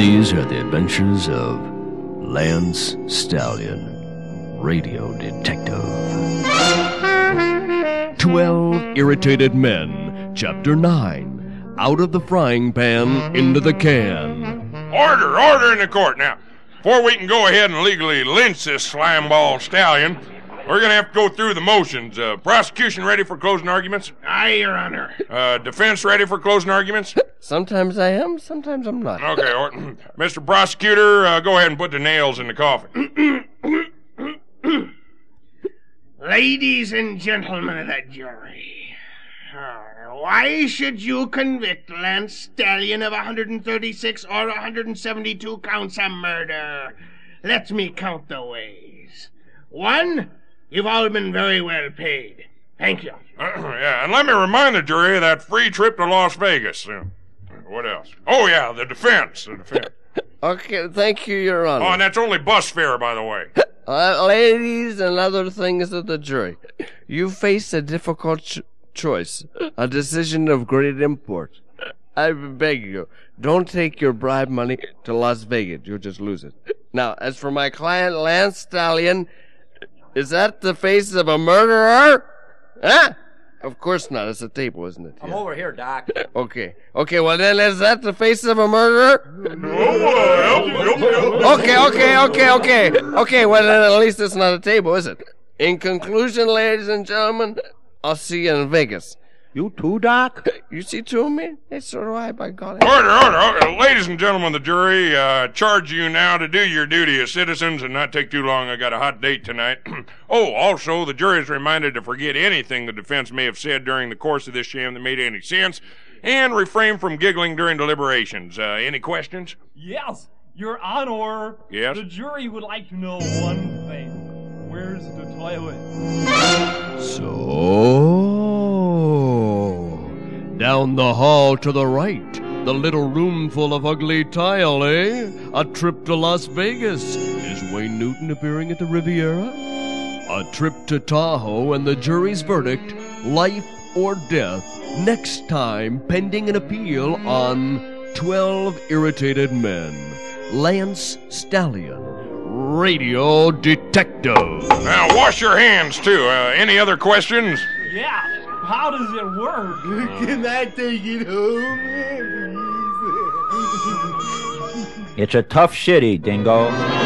These are the adventures of Lance Stallion, radio detective. Twelve Irritated Men, Chapter 9 Out of the Frying Pan into the Can. Order, order in the court. Now, before we can go ahead and legally lynch this slimeball stallion, we're going to have to go through the motions. Uh, prosecution ready for closing arguments? Aye, Your Honor. Uh, defense ready for closing arguments? Sometimes I am, sometimes I'm not. Okay, Orton. Mr. Prosecutor, uh, go ahead and put the nails in the coffin. Ladies and gentlemen of the jury, uh, why should you convict Lance Stallion of 136 or 172 counts of murder? Let me count the ways. One, you've all been very well paid. Thank you. Uh, yeah, and let me remind the jury of that free trip to Las Vegas. Uh, what else? Oh, yeah, the defense. The defense. Okay, thank you, Your Honor. Oh, and that's only bus fare, by the way. Uh, ladies and other things of the jury, you face a difficult ch- choice, a decision of great import. I beg you, don't take your bribe money to Las Vegas. You'll just lose it. Now, as for my client, Lance Stallion, is that the face of a murderer? Huh? Of course not. It's a table, isn't it? I'm over here, Doc. Okay. Okay, well then, is that the face of a murderer? Okay, okay, okay, okay. Okay, well then at least it's not a table, is it? In conclusion, ladies and gentlemen, I'll see you in Vegas. You too, Doc? You see two of me? Hey, so do I, by golly. Order, order, order. Ladies and gentlemen of the jury, uh, charge you now to do your duty as citizens and not take too long. I got a hot date tonight. oh, also, the jury is reminded to forget anything the defense may have said during the course of this sham that made any sense and refrain from giggling during deliberations. Uh, any questions? Yes, Your Honor. Yes? The jury would like to know one thing. Where's the toilet? Down the hall to the right, the little room full of ugly tile, eh? A trip to Las Vegas. Is Wayne Newton appearing at the Riviera? A trip to Tahoe and the jury's verdict, life or death, next time pending an appeal on 12 Irritated Men. Lance Stallion, Radio Detective. Now, wash your hands, too. Uh, any other questions? Yeah. How does it work? Can I take it home? It's a tough shitty, Dingo.